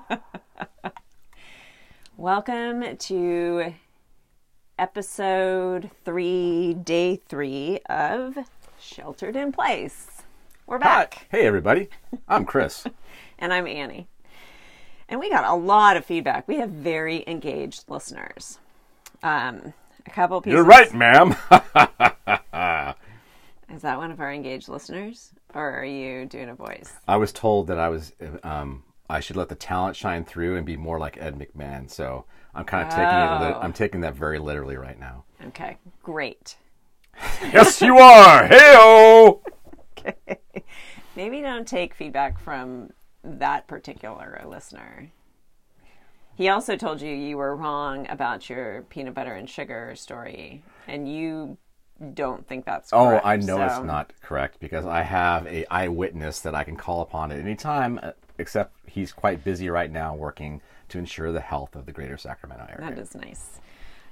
Welcome to episode three, day three of Sheltered in Place. We're back. Hey, everybody. I'm Chris. and I'm Annie. And we got a lot of feedback. We have very engaged listeners. Um, a couple pieces. You're right, ma'am. Is that one of our engaged listeners, or are you doing a voice? I was told that I was um, I should let the talent shine through and be more like Ed McMahon. So I'm kind of taking it. Oh. I'm taking that very literally right now. Okay, great. yes, you are. Heyo. Okay. Maybe don't take feedback from that particular listener. He also told you you were wrong about your peanut butter and sugar story, and you don't think that's Oh. I know so- it's not correct because I have a eyewitness that I can call upon at any time. Uh, Except he's quite busy right now working to ensure the health of the Greater Sacramento area. That is nice.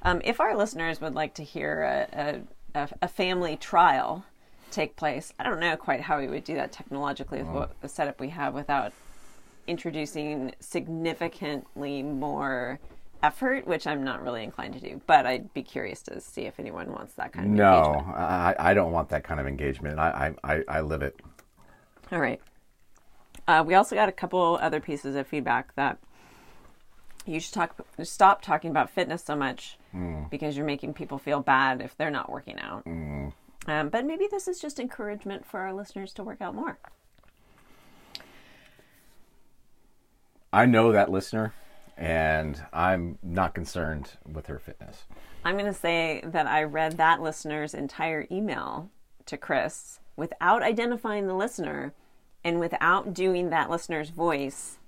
Um, if our listeners would like to hear a, a, a, family trial take place, I don't know quite how we would do that technologically with what the setup we have without introducing significantly more effort, which I'm not really inclined to do. But I'd be curious to see if anyone wants that kind of No, engagement. I, I don't want that kind of engagement. I, I, I live it. All right. Uh, we also got a couple other pieces of feedback that you should talk, stop talking about fitness so much because you're making people feel bad if they're not working out. Um, but maybe this is just encouragement for our listeners to work out more. I know that listener, and I'm not concerned with her fitness. I'm going to say that I read that listener's entire email to Chris without identifying the listener and without doing that listener's voice,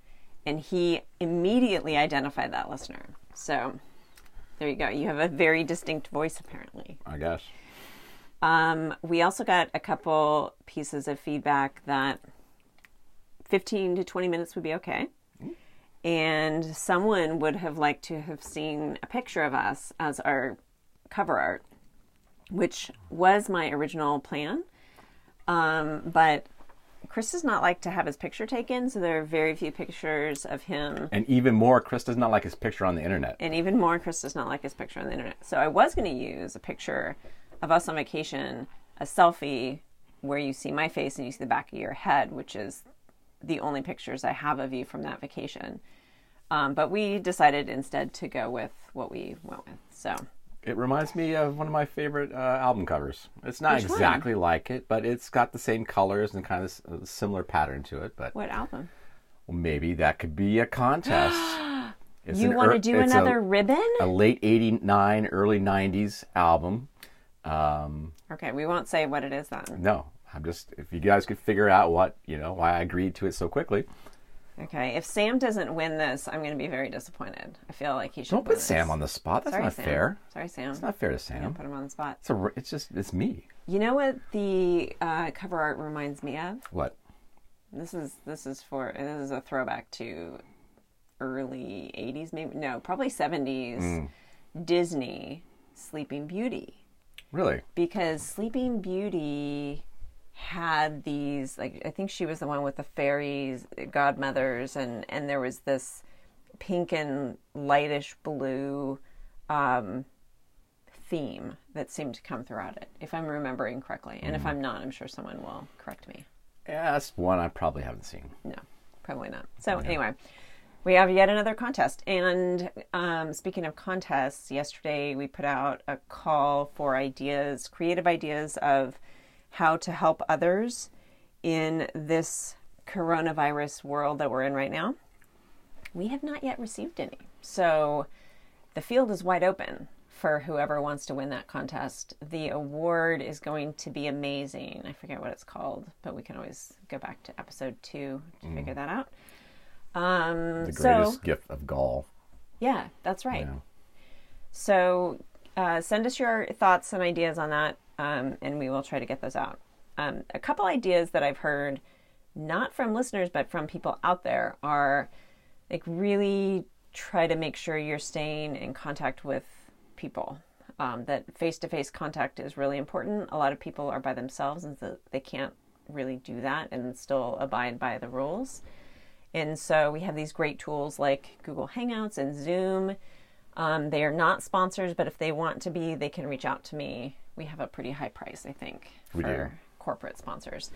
and he immediately identified that listener. So there you go. You have a very distinct voice, apparently. I guess. Um, we also got a couple pieces of feedback that 15 to 20 minutes would be okay. And someone would have liked to have seen a picture of us as our cover art, which was my original plan. Um, but Chris does not like to have his picture taken, so there are very few pictures of him. And even more, Chris does not like his picture on the internet. And even more, Chris does not like his picture on the internet. So I was going to use a picture of us on vacation, a selfie where you see my face and you see the back of your head, which is the only pictures I have of you from that vacation. Um, but we decided instead to go with what we went with. So It reminds me of one of my favorite uh, album covers. It's not Which one? exactly like it, but it's got the same colors and kind of similar pattern to it. But what album? well, maybe that could be a contest. It's you want to ear- do it's a- another ribbon? A late '89, early '90s album. Um, Okay, we won't say what it is then. no, I'm just if you guys could figure out what you know why I agreed to it so quickly. Okay, if Sam doesn't win this, I'm going to be very disappointed. I feel like he should. Don't put Sam on the spot. That's Sorry, not Sam. fair. Sorry, Sam. It's not fair to Sam. put him on the spot. It's a. It's just. It's me. You know what the uh, cover art reminds me of? What? This is this is for this is a throwback to early '80s, maybe no, probably '70s Disney Sleeping Beauty Really? because Sleeping Beauty had these like I think she was the one with the fairies, godmothers, and and there was this pink and lightish blue um, theme that seemed to come throughout it, if I'm remembering correctly. And if I'm not, I'm sure someone will correct me. Yeah, that's one I probably haven't seen. No, probably not. So anyway, we have yet another contest. And um, speaking of contests, yesterday we put out a call for ideas, creative ideas of how to help others in this coronavirus world that we're in right now. We have not yet received any. So the field is wide open for whoever wants to win that contest. The award is going to be amazing. I forget what it's called, but we can always go back to episode two to figure that out. Um, The so, greatest gift of gall. yeah, that's right. Yeah. So uh, send us your thoughts and ideas on that, um, and we will try to get those out. Um, a couple ideas that I've heard, not from listeners, but from people out there, are like really try to make sure you're staying in contact with people. Um, that face to face contact is really important. A lot of people are by themselves and so they can't really do that and still abide by the rules. And so we have these great tools like Google Hangouts and Zoom. Um, they are not sponsors, but if they want to be, they can reach out to me. We have a pretty high price, I think, We for do. corporate sponsors.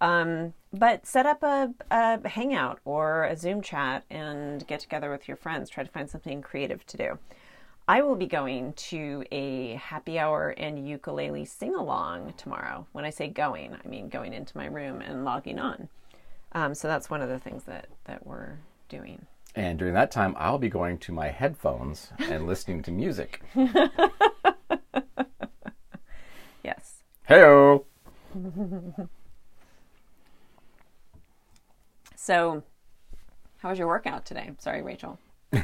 Um, but set up a, a hangout or a Zoom chat and get together with your friends. Try to find something creative to do. I will be going to a happy hour and ukulele sing along tomorrow. When I say going, I mean going into my room and logging on. Um, so that's one of the things that, that we're doing. And during that time, I'll be going to my headphones and listening to music. Heyo. So, how was your workout today? Sorry, Rachel.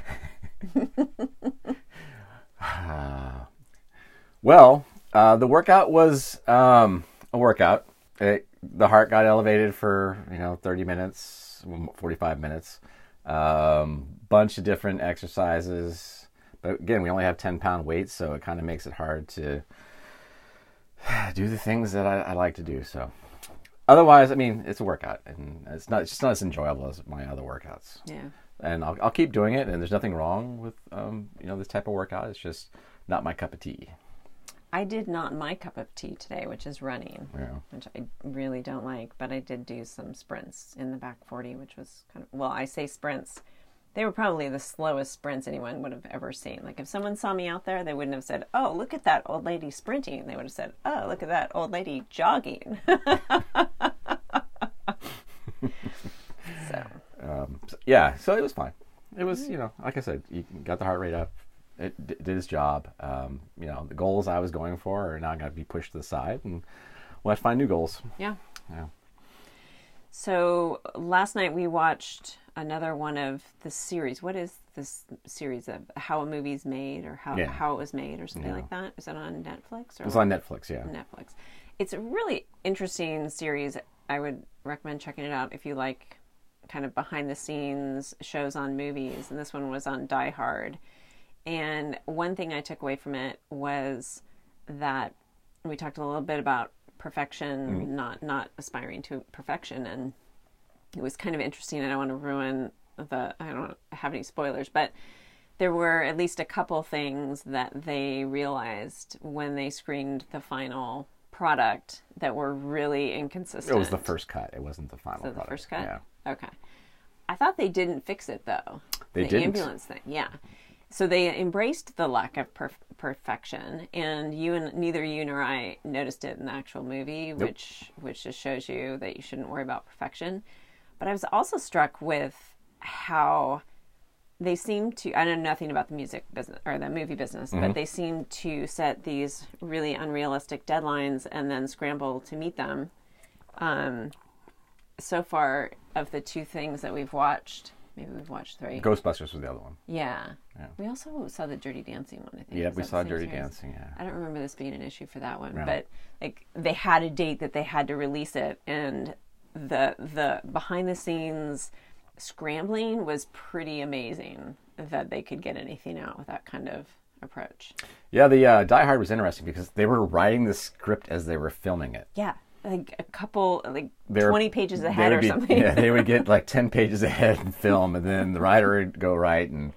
Well, uh, the workout was um, a workout. It, the heart got elevated for you know 30 minutes, 45 minutes. Um, bunch of different exercises, but again, we only have 10 pound weights, so it kind of makes it hard to do the things that I, I like to do. So, otherwise, I mean, it's a workout, and it's not it's just not as enjoyable as my other workouts. Yeah. And I'll, I'll keep doing it, and there's nothing wrong with um, you know this type of workout. It's just not my cup of tea. I did not my cup of tea today, which is running, Yeah. which I really don't like, but I did do some sprints in the back 40, which was kind of, well, I say sprints. They were probably the slowest sprints anyone would have ever seen. Like if someone saw me out there, they wouldn't have said, "Oh, look at that old lady sprinting." They would have said, "Oh, look at that old lady jogging." so, Um, so- yeah, so it was fine. It was, you know, like I said, you got the heart rate up. It d- did its job. Um, you know, the goals I was going for are now going to be pushed to the side, and we'll have to find new goals. yeah. Yeah. So last night we watched another one of the series. What is this series of how a movie's made or how Yeah. how it was made or something Yeah. like that? Is that on Netflix or It was on Netflix, yeah. Netflix? It's a really interesting series. I would recommend checking it out if you like kind of behind the scenes shows on movies. And this one was on Die Hard. And one thing I took away from it was that we talked a little bit about perfection, mm-hmm. not not aspiring to perfection, and it was kind of interesting. I don't want to ruin the. I don't have any spoilers, but there were at least a couple things that they realized when they screened the final product that were really inconsistent. It was the first cut. It wasn't the final So the first cut. Yeah. Okay. I thought they didn't fix it though. They the didn't? ambulance thing. Yeah. So they embraced the lack of perf- perfection, and you and neither you nor I noticed it in the actual movie, which which just shows you that you shouldn't worry about perfection. But I was also struck with how they seem to I know nothing about the music business or the movie business, but they seem to set these really unrealistic deadlines and then scramble to meet them. Um, so far, of the two things that we've watched, maybe we've watched three. Ghostbusters was the other one. Yeah. Yeah. We also saw the Dirty Dancing one, I think. Yeah, we saw Dirty series? Dancing. Yeah. I don't remember this being an issue for that one, Yeah. but like they had a date that they had to release it, and the the behind the scenes scrambling was pretty amazing that they could get anything out with that kind of approach. Yeah, the uh, Die Hard was interesting because they were writing the script as they were filming it. Yeah, like a couple, like They were- twenty pages ahead or be- something. Yeah, they would get like ten pages ahead in film, and then the writer would go right, and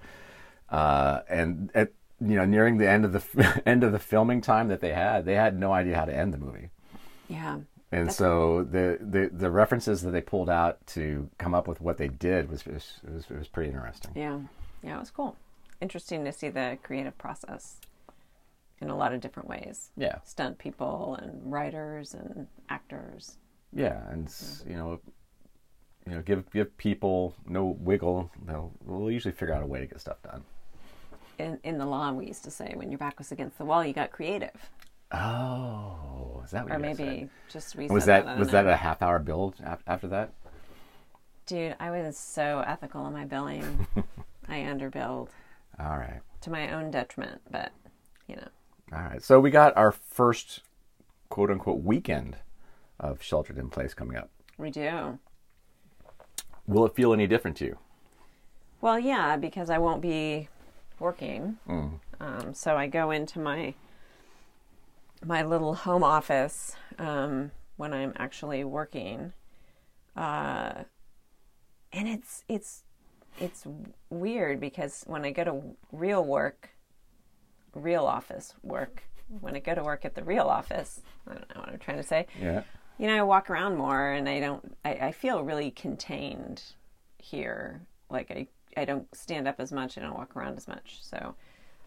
uh, and at you know nearing the end of the end of the filming time that they had, they had no idea how to end the movie, yeah. and so the, the the references that they pulled out to come up with what they did was was it was, it was pretty interesting. Yeah, yeah, it was cool. Interesting to see the creative process in a lot of different ways. Yeah, Stunt people and writers and actors. yeah, and you know. You know, give give people no wiggle. They'll, they'll usually figure out a way to get stuff done. In, in the law, we used to say, when your back was against the wall, you got creative. Oh, is that what Or maybe said? just we Was said that was that a half hour build after that? Dude, I was so ethical in my billing. I underbilled All right, to my own detriment, but you know. All right. So we got our first quote unquote weekend of sheltered in place coming up. We do. Will it feel any different to you? Well, yeah, because I won't be working. Mm. Um, so I go into my my little home office um, when I'm actually working. Uh, and it's it's it's weird because when I go to real work, real office work, when I go to work at the real office, I don't know what I'm trying to say. Yeah. You know, I walk around more and I don't, I, I feel really contained here. Like I, I don't stand up as much. I don't walk around as much. So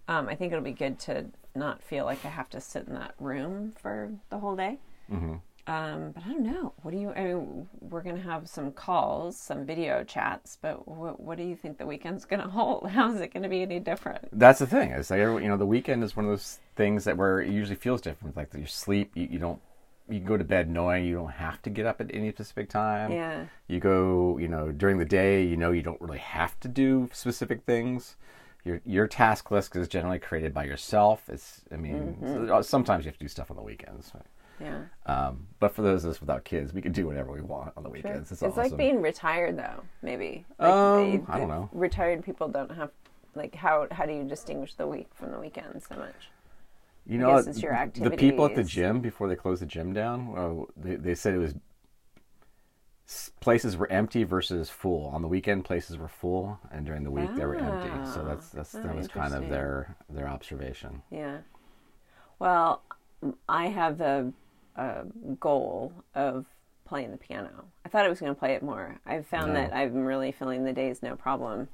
um, I think it'll be good to not feel like I have to sit in that room for the whole day. Mm-hmm. Um, but I don't know. What do you? I mean, we're gonna have some calls, some video chats, but what, what do you think the weekend's gonna hold? How is it gonna be any different? That's the thing. It's like you know, the weekend is one of those things that where it usually feels different. Like you sleep, you, you don't, you go to bed knowing you don't have to get up at any specific time. Yeah. You go, you know, during the day, you know, you don't really have to do specific things. Your your task list is generally created by yourself. It's, I mean, so- sometimes you have to do stuff on the weekends. Yeah. Um, but for those of us without kids, we can do whatever we want on the weekends. It's, It's awesome. like being retired, though. Maybe. Like, Um, they- I don't know. Retired people don't have. Like how how do you distinguish the week from the weekend so much? You know, it's your the people at the gym before they closed the gym down, well, they, they said it was places were empty versus full. On the weekend, places were full, and during the week they were empty. So Ah. that's that's Ah, that was kind of their their observation. Yeah. Well, I have a, a goal of playing the piano. I thought I was going to play it more. I've found No. that I'm really filling the days no problem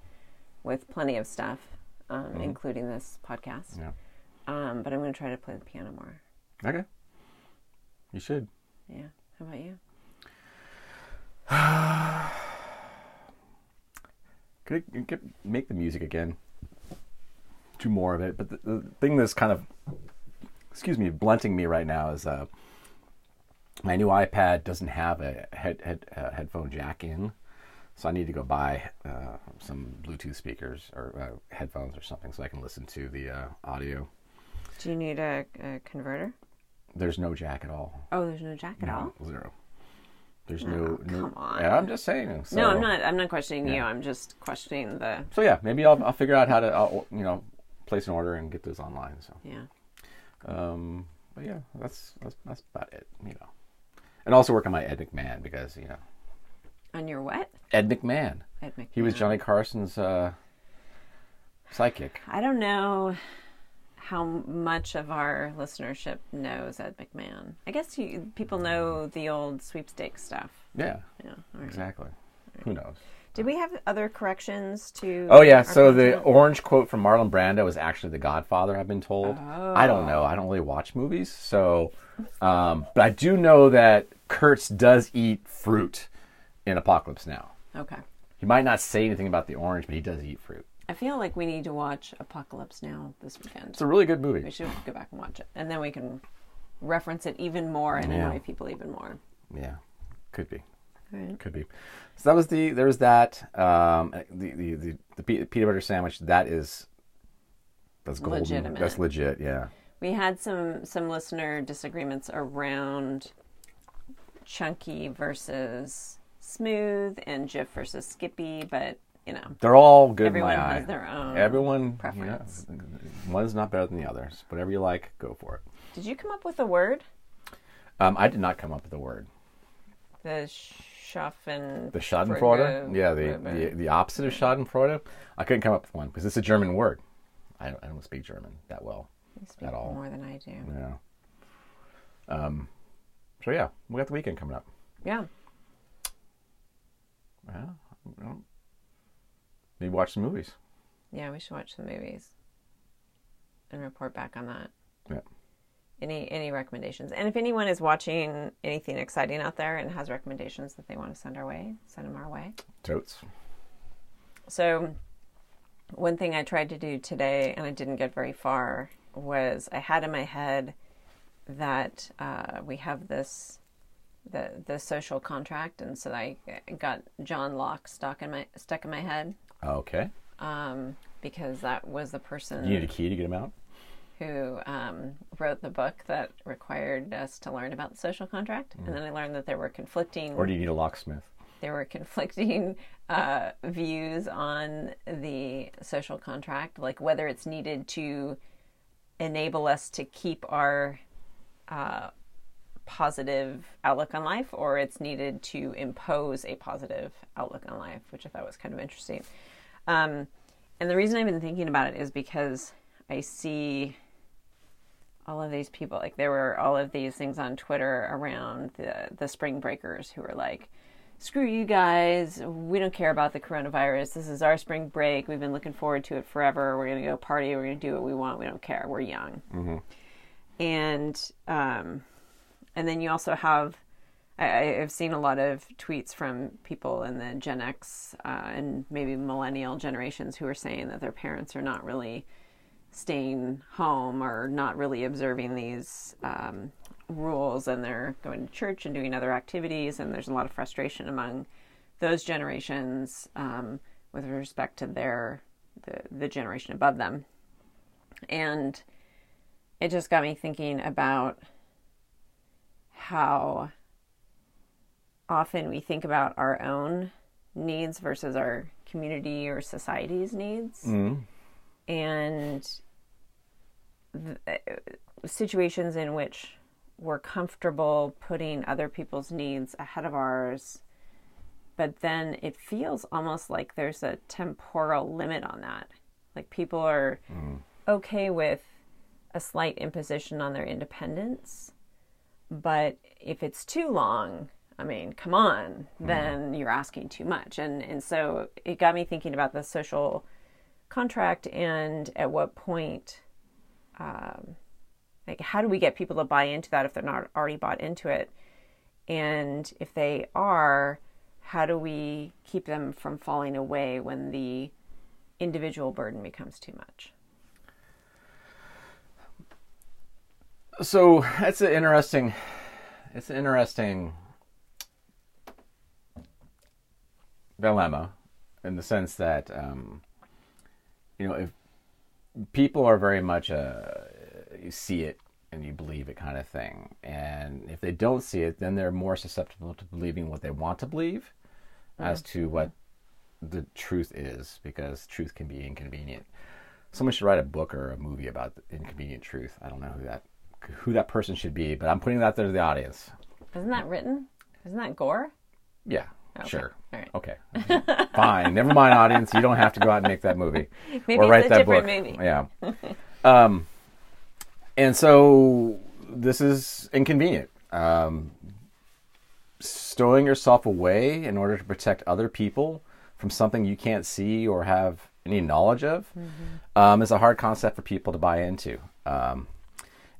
with plenty of stuff, um, including this podcast. Yeah. Um, but I'm going to try to play the piano more. Okay. You should. Yeah. How about you? Could it, get, make the music again? Do more of it. But the, the thing that's kind of, excuse me, blunting me right now is uh, my new iPad doesn't have a head, head uh, headphone jack in, so I need to go buy uh, some Bluetooth speakers or uh, headphones or something so I can listen to the uh, audio. Do you need a, a converter? There's no jack at all. Oh, there's no jack at all. Zero. There's no, no. come on. Yeah, I'm just saying. So, No, I'm not. I'm not questioning you. I'm just questioning the. So yeah, maybe I'll, I'll figure out how to, I'll, you know, place an order and get those online. So. Yeah. Um, but yeah, that's that's that's about it, you know. And also work on my Ed McMahon because you know On your what? Ed McMahon. Ed McMahon. He was Johnny Carson's uh, psychic. I don't know how much of our listenership knows Ed McMahon. I guess you, people know the old sweepstakes stuff. Yeah, Yeah. right. exactly. Who knows? Did we have other corrections to? Oh yeah, so the orange quote from Marlon Brando was actually The Godfather. I've been told. I don't know. I don't really watch movies, so um, but I do know that Kurtz does eat fruit in Apocalypse Now. Okay. He might not say anything about the orange, but he does eat fruit. I feel like we need to watch Apocalypse Now this weekend. It's a really good movie. We should go back and watch it, and then we can reference it even more and Yeah. annoy people even more. Yeah, could be. Right. Could be. So that was the there was that um, the, the the the peanut butter sandwich that is that's golden. Legitimate. That's legit. Yeah. We had some some listener disagreements around chunky versus smooth and Jif versus Skippy, but you know, They're all good Everyone in my has eye. their own Everyone preference. You know, one's not better than the others. Whatever you like, go for it. did you come up with a word? Um, I did not come up with the word. The Schaffen. The Schadenfreude. Yeah, the, the the opposite of Schadenfreude. I couldn't come up with one because it's a German word. I don't, I don't speak German that well. You speak at all. more than I do. Yeah. Um. So yeah, we got the weekend coming up. Yeah. Yeah. well, Maybe watch some movies. Yeah, we should watch some movies and report back on that. Yeah. Any any recommendations? And if anyone is watching anything exciting out there and has recommendations that they want to send our way, send them our way. Totes. So, one thing I tried to do today, and I didn't get very far, was I had in my head that uh, we have this the the social contract, and so I got John Locke stuck in my stuck in my head Okay. um, because that was the person You need a key to get him out. Who um, wrote the book that required us to learn about the social contract, and then I learned that there were conflicting Or do you need a locksmith? there were conflicting uh, views on the social contract, like whether it's needed to enable us to keep our uh, positive outlook on life or it's needed to impose a positive outlook on life, which I thought was kind of interesting. Um, and the reason I've been thinking about it is because I see all of these people like there were all of these things on Twitter around the the spring breakers who were like screw you guys. We don't care about the coronavirus. This is our spring break. We've been looking forward to it forever. We're going to go party. We're going to do what we want. We don't care. We're young. Mm-hmm. and um and then you also have I, I've seen a lot of tweets from people in the Gen X uh, and maybe millennial generations who are saying that their parents are not really staying home or not really observing these um, rules and they're going to church and doing other activities and there's a lot of frustration among those generations um, with respect to their the, the generation above them. And it just got me thinking about how often we think about our own needs versus our community or society's needs. Mm and the, situations in which we're comfortable putting other people's needs ahead of ours but then it feels almost like there's a temporal limit on that like people are mm. okay with a slight imposition on their independence but if it's too long I mean, come on, mm. then you're asking too much. And and so it got me thinking about the social contract and at what point um, like how do we get people to buy into that if they're not already bought into it? And if they are how do we keep them from falling away when the individual burden becomes too much? So that's an interesting it's an interesting dilemma in the sense that um, you know, if people are very much a you see it and you believe it kind of thing, and if they don't see it, then they're more susceptible to believing what they want to believe mm-hmm. as to what the truth is, because truth can be inconvenient. Someone should write a book or a movie about inconvenient truth. I don't know who that who that person should be, but I'm putting that there to the audience. Isn't that written? Isn't that Gore? Yeah, Okay. Sure. All right. Okay. Fine. Never mind, audience. You don't have to go out and make that movie Maybe or write that book. Movie. Yeah. um, and so this is inconvenient. Um, stowing yourself away in order to protect other people from something you can't see or have any knowledge of mm-hmm. um, is a hard concept for people to buy into. Um,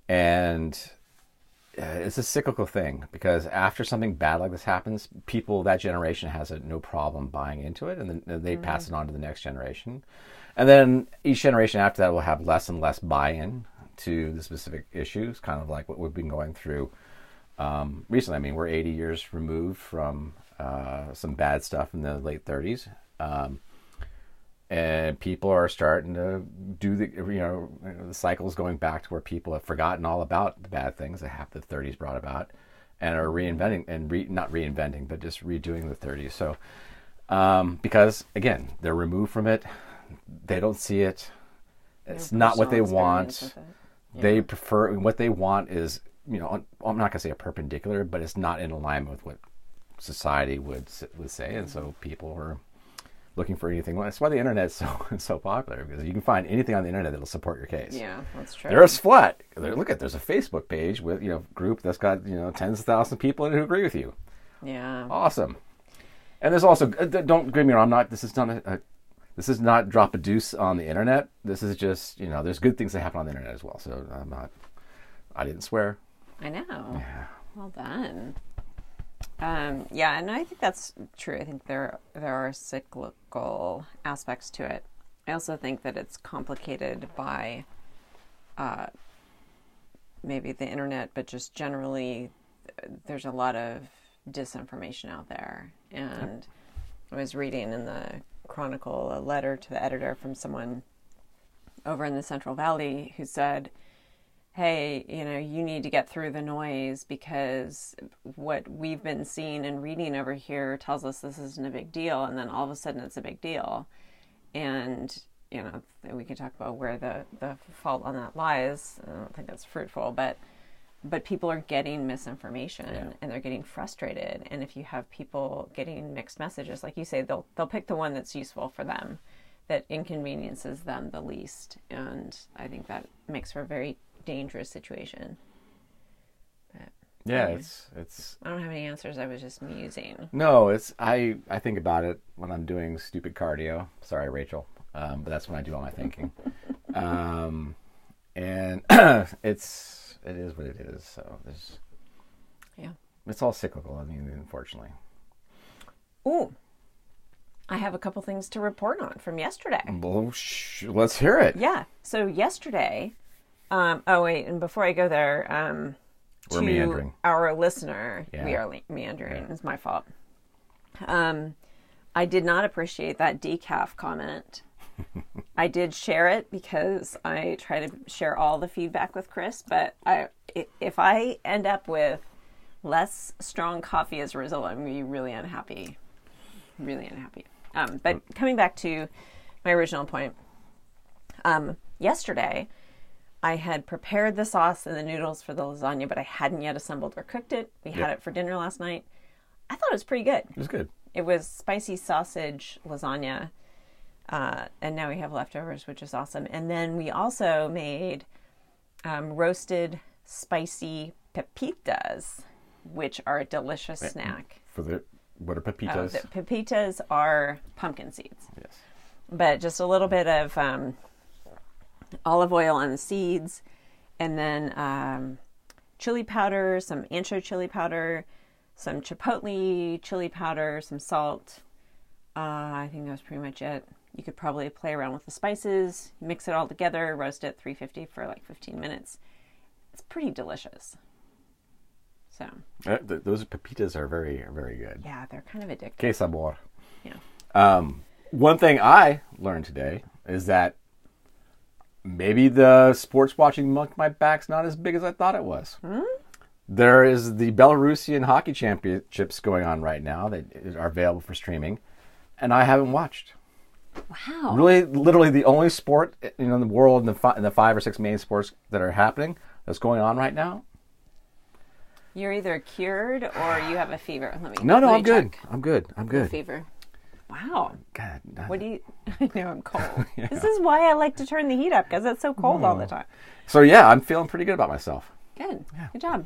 and it's a cyclical thing because after something bad like this happens, people that generation has a, no problem buying into it, and then they mm-hmm. pass it on to the next generation, and then each generation after that will have less and less buy-in to the specific issues, kind of like what we've been going through um, recently. I mean, we're 80 years removed from uh, some bad stuff in the late 30s. Um, and people are starting to do the you know the cycles going back to where people have forgotten all about the bad things that half the 30s brought about and are reinventing and re, not reinventing but just redoing the 30s so um, because again they're removed from it. They don't see it. It's not what they want. yeah. they prefer what they want is you know i'm not going to say a perpendicular but it's not in alignment with what society would would say. And so people are looking for anything. That's why the internet is so so popular because you can find anything on the internet that'll support your case. Yeah, that's true. There's flat. Look at there's a Facebook page with you know group that's got you know tens of thousands of people in it who agree with you. Yeah. Awesome. And there's also uh, don't get me wrong. I'm not. This is not a, a this is not drop a deuce on the internet. This is just you know there's good things that happen on the internet as well. So I'm not. I didn't swear. I know. Yeah. Well done. Um, yeah, and I think that's true. I think there there are cyclical aspects to it. I also think that it's complicated by uh, maybe the internet, but just generally, there's a lot of disinformation out there. And I was reading in the Chronicle a letter to the editor from someone over in the Central Valley who said hey, you know, you need to get through the noise because what we've been seeing and reading over here tells us this isn't a big deal. And then all of a sudden it's a big deal. And, you know, we can talk about where the, the fault on that lies. I don't think that's fruitful, but but people are getting misinformation Yeah. and they're getting frustrated. And if you have people getting mixed messages, like you say, they'll they'll pick the one that's useful for them, that inconveniences them the least. And I think that makes for a very dangerous situation. But Yeah, it's it's I don't have any answers. I was just musing. no, it's I I think about it when I'm doing stupid cardio. Sorry, Rachel, um, but that's when I do all my thinking. um, and it's it is what it is. So there's Yeah. it's all cyclical. I mean, unfortunately. Ooh, I have a couple things to report on from yesterday. Well, sh- let's hear it. Yeah. So yesterday, um, oh wait, and before I go there, um, We're to meandering. our listener, Yeah. we are meandering. It's my fault. Um, I did not appreciate that decaf comment. I did share it because I try to share all the feedback with Chris, but I i- if I end up with less strong coffee as a result, I'm gonna be really unhappy. Really unhappy. Um, but coming back to my original point, um, yesterday I had prepared the sauce and the noodles for the lasagna, but I hadn't yet assembled or cooked it. We had Yep. it for dinner last night. I thought it was pretty good. It was good. It was spicy sausage lasagna, uh, and now we have leftovers, which is awesome. And then we also made um, roasted spicy pepitas, which are a delicious snack. For the what are Oh, pepitas? the pepitas are pumpkin seeds yes. but just a little bit of um, olive oil on the seeds, and then um, chili powder, some ancho chili powder, some chipotle chili powder, some salt. Uh, I think that was pretty much it. You could probably play around with the spices, mix it all together, roast it 350 for like 15 minutes. It's pretty delicious. So, Uh, th- those pepitas are very very good. yeah, they're kind of addictive. Que sabor. Yeah. Um, one thing I learned today is that maybe the sports watching monk my back's not as big as I thought it was. Hmm? There is the Belarusian hockey championships going on right now that are available for streaming, and I haven't watched. Wow. Really, literally the only sport you know in the world in the, fi- in the five or six main sports that are happening that's going on right now. You're either cured or you have a fever. Let me. No, no, I'm me good. I'm good. I'm good. Fever. Wow. God, I- What do you? I know I'm cold. This is why I like to turn the heat up because it's so cold all the hmm. time. so yeah, I'm feeling pretty good about myself. Good. Good job.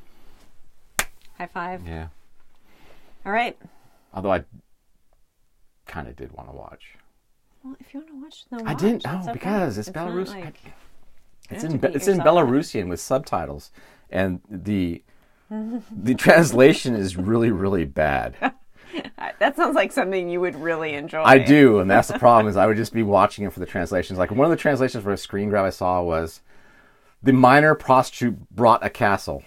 High five. Yeah. All right. Although I kind of did want to watch. Well, if you want to watch, then I didn't. Oh, okay. because it's, not Belarus. like- it's in it's in up. Belarusian with subtitles, and the the translation is really really bad. that sounds like something you would really enjoy. I do, and that's the problem. Is I would just be watching it for the translations. Like one of the translations for a screen grab I saw was, "The minor prostitute brought a castle.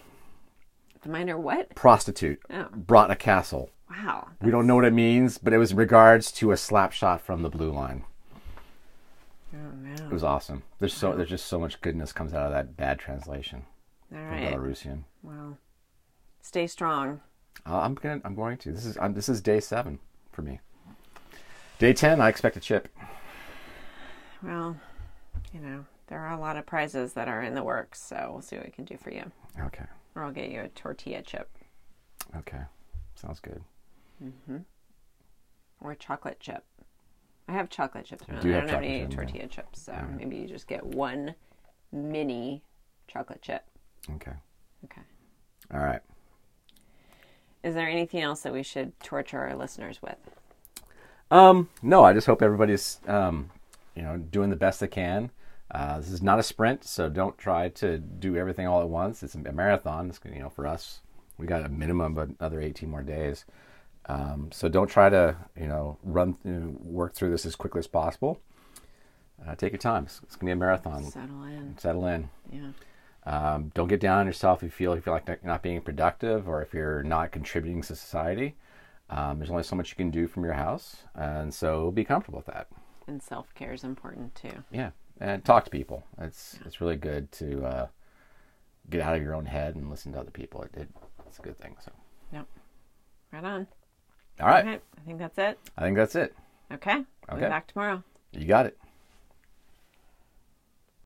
The minor what? Prostitute Oh. brought a castle. Wow. We don't know what it means, but it was in regards to a slap shot from the blue line. Oh It was awesome. There's so there's just so much goodness comes out of that bad translation All from right. Belarusian. Well, stay strong. Uh, I'm gonna I'm going to. This is um, this is day seven for me. Day ten, I expect a chip. Well, you know there are a lot of prizes that are in the works, so we'll see what we can do for you. Okay, Or I'll get you a tortilla chip okay, sounds good. Mm-hmm. Or a chocolate chip. I have chocolate chips. Do I have don't have any yeah. tortilla chips, so maybe you just get one mini chocolate chip. Okay, Okay. all right. Is there anything else that we should torture our listeners with? Um, no, I just hope everybody's um, you know, doing the best they can. Uh, this is not a sprint, so don't try to do everything all at once. It's a marathon. It's, you know, for us, we got a minimum of another 18 more days. Um, so don't try to, you know, run, know, work through this as quickly as possible. Uh, take your time. It's, it's gonna be a marathon. Settle in. Settle in. Yeah. Um, don't get down on yourself if you feel if you feel like you're not being productive or if you're not contributing to society. Um, there's only so much you can do from your house, and so be comfortable with that. And self care is important too. Yeah, and talk to people. It's it's really good to uh, get out of your own head and listen to other people. It, it, it's a good thing. So, Yep. Right on. all right, Okay. I think that's it. I think that's it. Okay. We'll be Okay. back tomorrow. You got it.